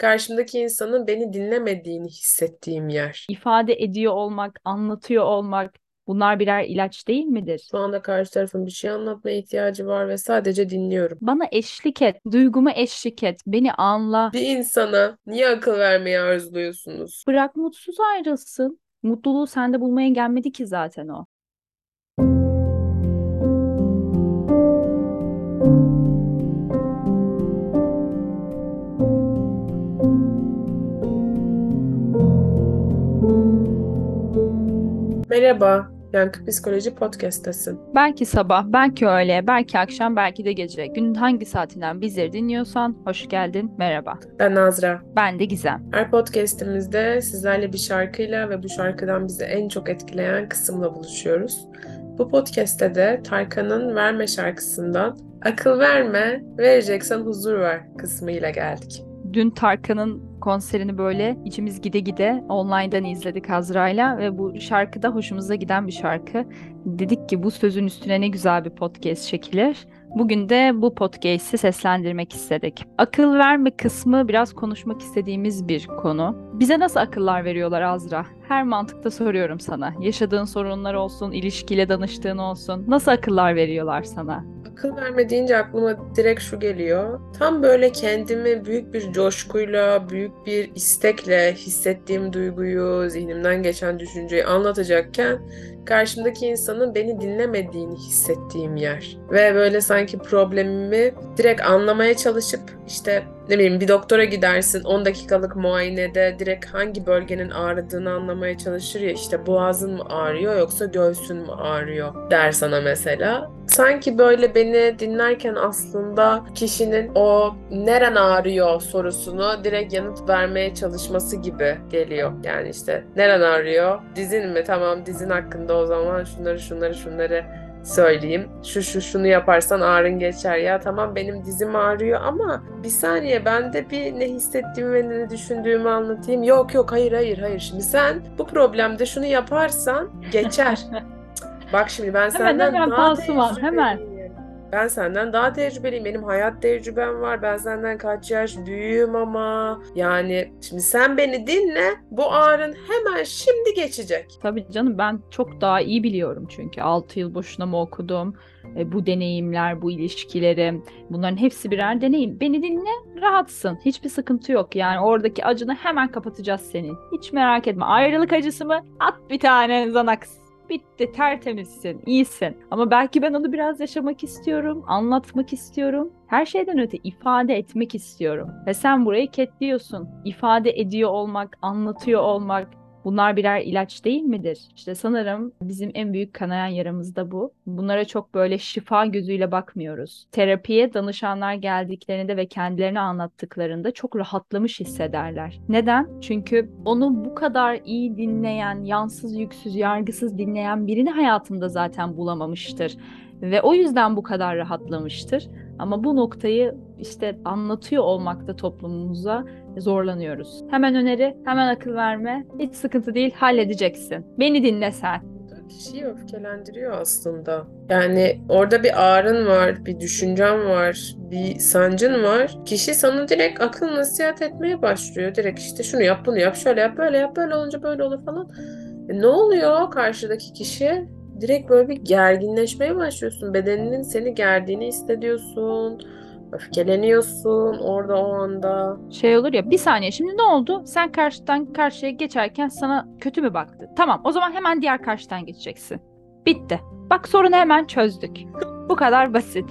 karşımdaki insanın beni dinlemediğini hissettiğim yer. İfade ediyor olmak, anlatıyor olmak bunlar birer ilaç değil midir? Şu anda karşı tarafın bir şey anlatmaya ihtiyacı var ve sadece dinliyorum. Bana eşlik et, duyguma eşlik et, beni anla. Bir insana niye akıl vermeyi arzuluyorsunuz? Bırak mutsuz ayrılsın. Mutluluğu sende bulmaya gelmedi ki zaten o. Merhaba, Yankı Psikoloji Podcast'tasın. Belki sabah, belki öğle, belki akşam, belki de gece. Günün hangi saatinden bizleri dinliyorsan hoş geldin, merhaba. Ben Nazra. Ben de Gizem. Her podcast'imizde sizlerle bir şarkıyla ve bu şarkıdan bizi en çok etkileyen kısımla buluşuyoruz. Bu podcast'te de Tarkan'ın Verme şarkısından Akıl verme, vereceksen huzur ver kısmıyla geldik. Dün Tarkan'ın konserini böyle içimiz gide gide online'dan izledik Azra'yla ve bu şarkı da hoşumuza giden bir şarkı. Dedik ki bu sözün üstüne ne güzel bir podcast çekilir. Bugün de bu podcast'i seslendirmek istedik. Akıl verme kısmı biraz konuşmak istediğimiz bir konu. Bize nasıl akıllar veriyorlar Azra? Her mantıkta soruyorum sana. Yaşadığın sorunlar olsun, ilişkiyle danıştığın olsun. Nasıl akıllar veriyorlar sana? Akıl verme deyince aklıma direkt şu geliyor. Tam böyle kendimi büyük bir coşkuyla, büyük bir istekle hissettiğim duyguyu, zihnimden geçen düşünceyi anlatacakken karşımdaki insanın beni dinlemediğini hissettiğim yer. Ve böyle sanki problemimi direkt anlamaya çalışıp işte ne bileyim bir doktora gidersin 10 dakikalık muayenede direkt hangi bölgenin ağrıdığını anlamaya çalışır ya işte boğazın mı ağrıyor yoksa göğsün mü ağrıyor der sana mesela. Sanki böyle beni dinlerken aslında kişinin o neren ağrıyor sorusunu direkt yanıt vermeye çalışması gibi geliyor. Yani işte neren ağrıyor? Dizin mi? Tamam dizin hakkında o zaman şunları şunları şunları söyleyeyim. Şu şu şunu yaparsan ağrın geçer ya. Tamam benim dizim ağrıyor ama bir saniye ben de bir ne hissettiğimi ve ne düşündüğümü anlatayım. Yok yok hayır hayır hayır. Şimdi sen bu problemde şunu yaparsan geçer. Bak şimdi ben senden hemen, hemen, daha pansuman, hemen. Ben senden daha tecrübeliyim. Benim hayat tecrübem var. Ben senden kaç yaş büyüğüm ama. Yani şimdi sen beni dinle. Bu ağrın hemen şimdi geçecek. Tabii canım ben çok daha iyi biliyorum çünkü 6 yıl boşuna mı okudum? E, bu deneyimler, bu ilişkilerim, bunların hepsi birer deneyim. Beni dinle, rahatsın. Hiçbir sıkıntı yok. Yani oradaki acını hemen kapatacağız senin. Hiç merak etme. Ayrılık acısı mı? At bir tane Xanax bitti tertemizsin, iyisin. Ama belki ben onu biraz yaşamak istiyorum, anlatmak istiyorum. Her şeyden öte ifade etmek istiyorum. Ve sen burayı ketliyorsun. İfade ediyor olmak, anlatıyor olmak, Bunlar birer ilaç değil midir? İşte sanırım bizim en büyük kanayan yaramız da bu. Bunlara çok böyle şifa gözüyle bakmıyoruz. Terapiye danışanlar geldiklerinde ve kendilerini anlattıklarında çok rahatlamış hissederler. Neden? Çünkü onu bu kadar iyi dinleyen, yansız yüksüz, yargısız dinleyen birini hayatında zaten bulamamıştır. Ve o yüzden bu kadar rahatlamıştır. Ama bu noktayı işte anlatıyor olmakta toplumumuza zorlanıyoruz. Hemen öneri, hemen akıl verme. Hiç sıkıntı değil, halledeceksin. Beni dinle sen. Kişiyi öfkelendiriyor aslında. Yani orada bir ağrın var, bir düşüncen var, bir sancın var. Kişi sana direkt akıl nasihat etmeye başlıyor. Direkt işte şunu yap, bunu yap, şöyle yap, böyle yap, böyle olunca böyle olur falan. E ne oluyor karşıdaki kişi? direkt böyle bir gerginleşmeye başlıyorsun. Bedeninin seni gerdiğini hissediyorsun. Öfkeleniyorsun orada o anda. Şey olur ya bir saniye şimdi ne oldu? Sen karşıdan karşıya geçerken sana kötü mü baktı? Tamam o zaman hemen diğer karşıdan geçeceksin. Bitti. Bak sorunu hemen çözdük. Bu kadar basit.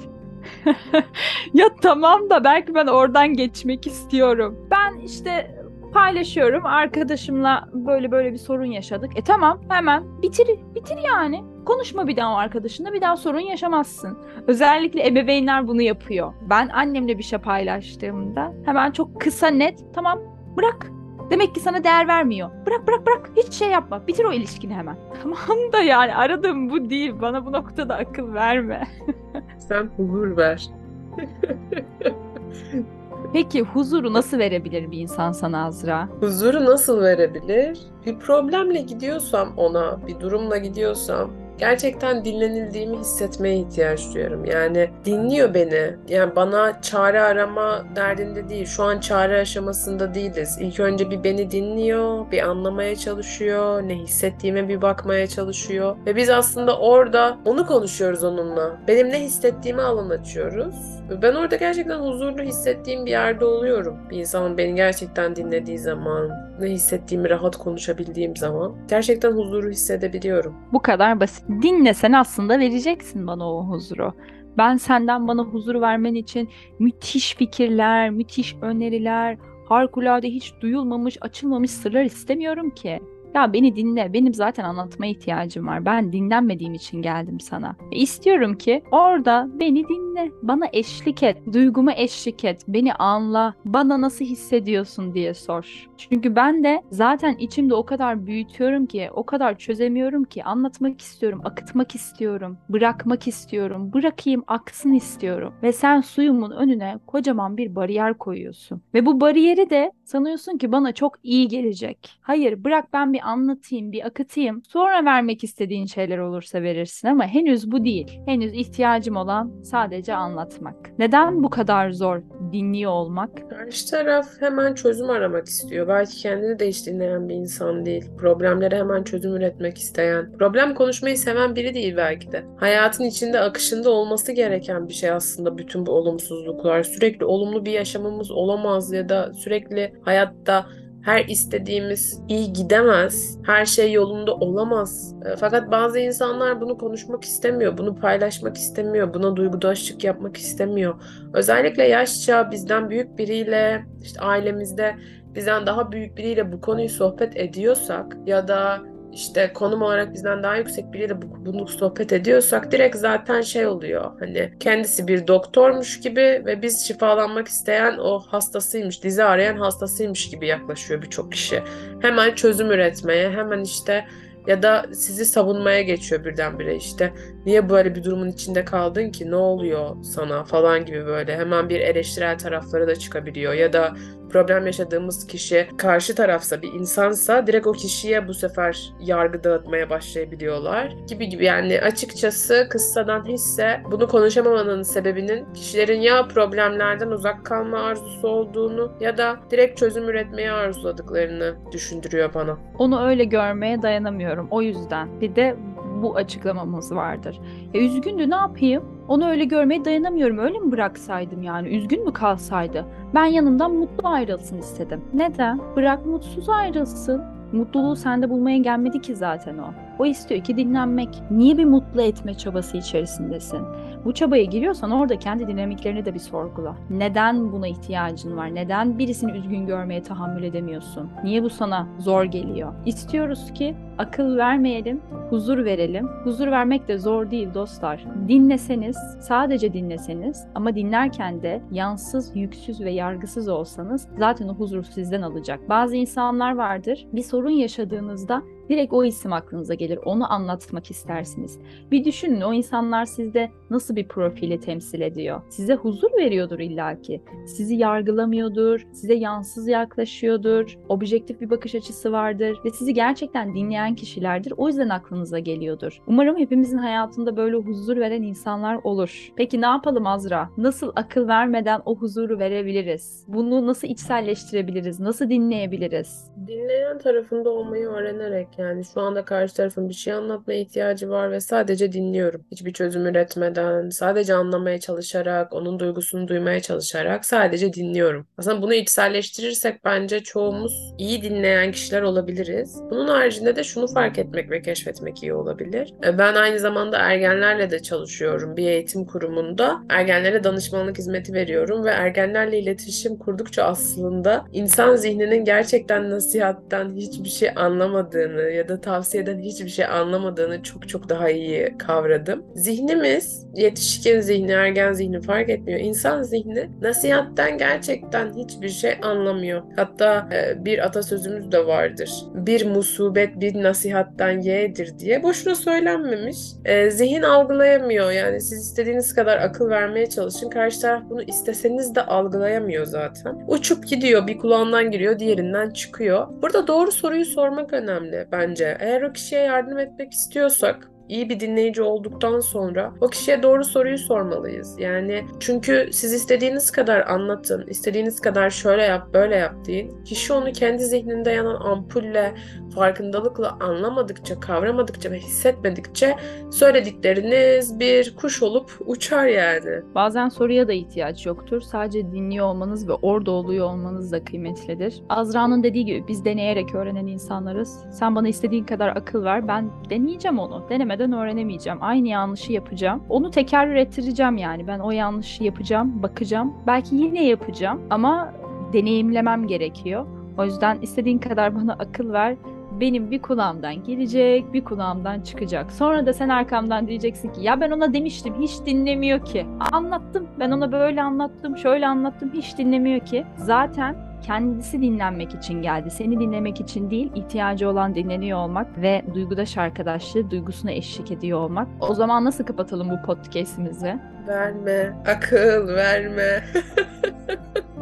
ya tamam da belki ben oradan geçmek istiyorum. Ben işte paylaşıyorum. Arkadaşımla böyle böyle bir sorun yaşadık. E tamam hemen bitir bitir yani. Konuşma bir daha o arkadaşınla bir daha sorun yaşamazsın. Özellikle ebeveynler bunu yapıyor. Ben annemle bir şey paylaştığımda hemen çok kısa net tamam bırak. Demek ki sana değer vermiyor. Bırak bırak bırak hiç şey yapma. Bitir o ilişkini hemen. Tamam da yani aradığım bu değil. Bana bu noktada akıl verme. Sen huzur ver. Peki huzuru nasıl verebilir bir insan sana Azra? Huzuru nasıl verebilir? Bir problemle gidiyorsam ona, bir durumla gidiyorsam gerçekten dinlenildiğimi hissetmeye ihtiyaç duyuyorum. Yani dinliyor beni. Yani bana çare arama derdinde değil. Şu an çare aşamasında değiliz. İlk önce bir beni dinliyor, bir anlamaya çalışıyor, ne hissettiğime bir bakmaya çalışıyor. Ve biz aslında orada onu konuşuyoruz onunla. Benim ne hissettiğimi alan açıyoruz. Ben orada gerçekten huzurlu hissettiğim bir yerde oluyorum. Bir insanın beni gerçekten dinlediği zaman, ne hissettiğimi rahat konuşabildiğim zaman gerçekten huzuru hissedebiliyorum. Bu kadar basit. Dinlesen aslında vereceksin bana o huzuru. Ben senden bana huzur vermen için müthiş fikirler, müthiş öneriler, harikulade hiç duyulmamış, açılmamış sırlar istemiyorum ki. Ya beni dinle. Benim zaten anlatma ihtiyacım var. Ben dinlenmediğim için geldim sana. Ve istiyorum ki orada beni dinle. Bana eşlik et. Duyguma eşlik et. Beni anla. Bana nasıl hissediyorsun diye sor. Çünkü ben de zaten içimde o kadar büyütüyorum ki, o kadar çözemiyorum ki anlatmak istiyorum, akıtmak istiyorum, bırakmak istiyorum, bırakayım aksın istiyorum. Ve sen suyumun önüne kocaman bir bariyer koyuyorsun. Ve bu bariyeri de sanıyorsun ki bana çok iyi gelecek. Hayır, bırak ben bir anlatayım, bir akıtayım. Sonra vermek istediğin şeyler olursa verirsin ama henüz bu değil. Henüz ihtiyacım olan sadece anlatmak. Neden bu kadar zor dinliyor olmak? Karşı taraf hemen çözüm aramak istiyor. Belki kendini de hiç dinleyen bir insan değil. Problemlere hemen çözüm üretmek isteyen. Problem konuşmayı seven biri değil belki de. Hayatın içinde akışında olması gereken bir şey aslında bütün bu olumsuzluklar. Sürekli olumlu bir yaşamımız olamaz ya da sürekli hayatta her istediğimiz iyi gidemez. Her şey yolunda olamaz. E, fakat bazı insanlar bunu konuşmak istemiyor, bunu paylaşmak istemiyor, buna duygudaşlık yapmak istemiyor. Özellikle yaşça bizden büyük biriyle, işte ailemizde bizden daha büyük biriyle bu konuyu sohbet ediyorsak ya da işte konum olarak bizden daha yüksek biriyle bunu sohbet ediyorsak direkt zaten şey oluyor. Hani kendisi bir doktormuş gibi ve biz şifalanmak isteyen o hastasıymış, dizi arayan hastasıymış gibi yaklaşıyor birçok kişi. Hemen çözüm üretmeye, hemen işte ya da sizi savunmaya geçiyor birdenbire işte. Niye böyle bir durumun içinde kaldın ki? Ne oluyor sana falan gibi böyle. Hemen bir eleştirel tarafları da çıkabiliyor. Ya da problem yaşadığımız kişi karşı tarafsa bir insansa direkt o kişiye bu sefer yargı dağıtmaya başlayabiliyorlar gibi gibi yani açıkçası kıssadan hisse bunu konuşamamanın sebebinin kişilerin ya problemlerden uzak kalma arzusu olduğunu ya da direkt çözüm üretmeyi arzuladıklarını düşündürüyor bana. Onu öyle görmeye dayanamıyorum o yüzden. Bir de bu açıklamamız vardır. E, üzgündü ne yapayım? Onu öyle görmeye dayanamıyorum. Öyle mi bıraksaydım yani? Üzgün mü kalsaydı? Ben yanımdan mutlu ayrılsın istedim. Neden? Bırak mutsuz ayrılsın. Mutluluğu sende bulmaya gelmedi ki zaten o. O istiyor ki dinlenmek. Niye bir mutlu etme çabası içerisindesin? Bu çabaya giriyorsan orada kendi dinamiklerini de bir sorgula. Neden buna ihtiyacın var? Neden birisini üzgün görmeye tahammül edemiyorsun? Niye bu sana zor geliyor? İstiyoruz ki akıl vermeyelim, huzur verelim. Huzur vermek de zor değil dostlar. Dinleseniz, sadece dinleseniz ama dinlerken de yansız, yüksüz ve yargısız olsanız zaten o huzur sizden alacak. Bazı insanlar vardır. Bir sorun yaşadığınızda direkt o isim aklınıza gelir. Onu anlatmak istersiniz. Bir düşünün o insanlar sizde nasıl bir profili temsil ediyor? Size huzur veriyordur illaki. Sizi yargılamıyordur, size yansız yaklaşıyordur, objektif bir bakış açısı vardır ve sizi gerçekten dinleyen kişilerdir. O yüzden aklınıza geliyordur. Umarım hepimizin hayatında böyle huzur veren insanlar olur. Peki ne yapalım Azra? Nasıl akıl vermeden o huzuru verebiliriz? Bunu nasıl içselleştirebiliriz? Nasıl dinleyebiliriz? Dinleyen tarafında olmayı öğrenerek yani şu anda karşı tarafın bir şey anlatmaya ihtiyacı var ve sadece dinliyorum. Hiçbir çözüm üretmeden, sadece anlamaya çalışarak, onun duygusunu duymaya çalışarak sadece dinliyorum. Aslında bunu içselleştirirsek bence çoğumuz iyi dinleyen kişiler olabiliriz. Bunun haricinde de şunu fark etmek ve keşfetmek iyi olabilir. E, ben aynı zamanda ergenlerle de çalışıyorum bir eğitim kurumunda. Ergenlere danışmanlık hizmeti veriyorum ve ergenlerle iletişim kurdukça aslında insan zihninin gerçekten nasihatten hiçbir şey anlamadığını ya da tavsiyeden hiçbir şey anlamadığını çok çok daha iyi kavradım. Zihnimiz, yetişkin zihni, ergen zihni fark etmiyor. İnsan zihni nasihatten gerçekten hiçbir şey anlamıyor. Hatta e, bir atasözümüz de vardır. Bir musibet bir nasihattan yeğdir diye. Boşuna söylenmemiş. E, zihin algılayamıyor. Yani siz istediğiniz kadar akıl vermeye çalışın. Karşı taraf bunu isteseniz de algılayamıyor zaten. Uçup gidiyor. Bir kulağından giriyor, diğerinden çıkıyor. Burada doğru soruyu sormak önemli bence. Eğer o kişiye yardım etmek istiyorsak iyi bir dinleyici olduktan sonra o kişiye doğru soruyu sormalıyız. Yani çünkü siz istediğiniz kadar anlatın, istediğiniz kadar şöyle yap, böyle yap deyin. Kişi onu kendi zihninde yanan ampulle, farkındalıkla anlamadıkça, kavramadıkça ve hissetmedikçe söyledikleriniz bir kuş olup uçar yani. Bazen soruya da ihtiyaç yoktur. Sadece dinliyor olmanız ve orada oluyor olmanız da kıymetlidir. Azra'nın dediği gibi biz deneyerek öğrenen insanlarız. Sen bana istediğin kadar akıl ver. Ben deneyeceğim onu. Denemeden öğrenemeyeceğim. Aynı yanlışı yapacağım. Onu tekerrür ettireceğim yani. Ben o yanlışı yapacağım, bakacağım. Belki yine yapacağım ama deneyimlemem gerekiyor. O yüzden istediğin kadar bana akıl ver benim bir kulağımdan gelecek, bir kulağımdan çıkacak. Sonra da sen arkamdan diyeceksin ki ya ben ona demiştim hiç dinlemiyor ki. Anlattım ben ona böyle anlattım, şöyle anlattım hiç dinlemiyor ki. Zaten kendisi dinlenmek için geldi. Seni dinlemek için değil, ihtiyacı olan dinleniyor olmak ve duygudaş arkadaşlığı duygusuna eşlik ediyor olmak. O zaman nasıl kapatalım bu podcast'imizi? Verme, akıl verme.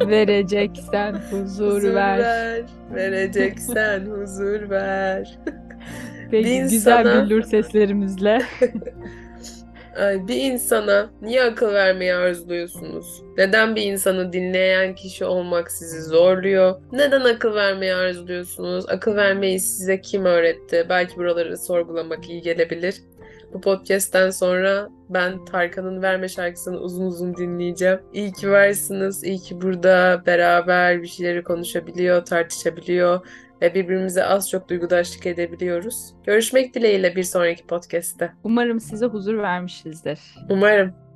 Vereceksen huzur, huzur ver. ver. Vereceksen huzur ver. Peki Bir güzel insana- billur seslerimizle. Bir insana niye akıl vermeyi arzuluyorsunuz? Neden bir insanı dinleyen kişi olmak sizi zorluyor? Neden akıl vermeyi arzuluyorsunuz? Akıl vermeyi size kim öğretti? Belki buraları sorgulamak iyi gelebilir. Bu podcast'ten sonra ben Tarkan'ın Verme şarkısını uzun uzun dinleyeceğim. İyi ki varsınız, iyi ki burada beraber bir şeyleri konuşabiliyor, tartışabiliyor ve birbirimize az çok duygudaşlık edebiliyoruz. Görüşmek dileğiyle bir sonraki podcast'te. Umarım size huzur vermişizdir. Umarım.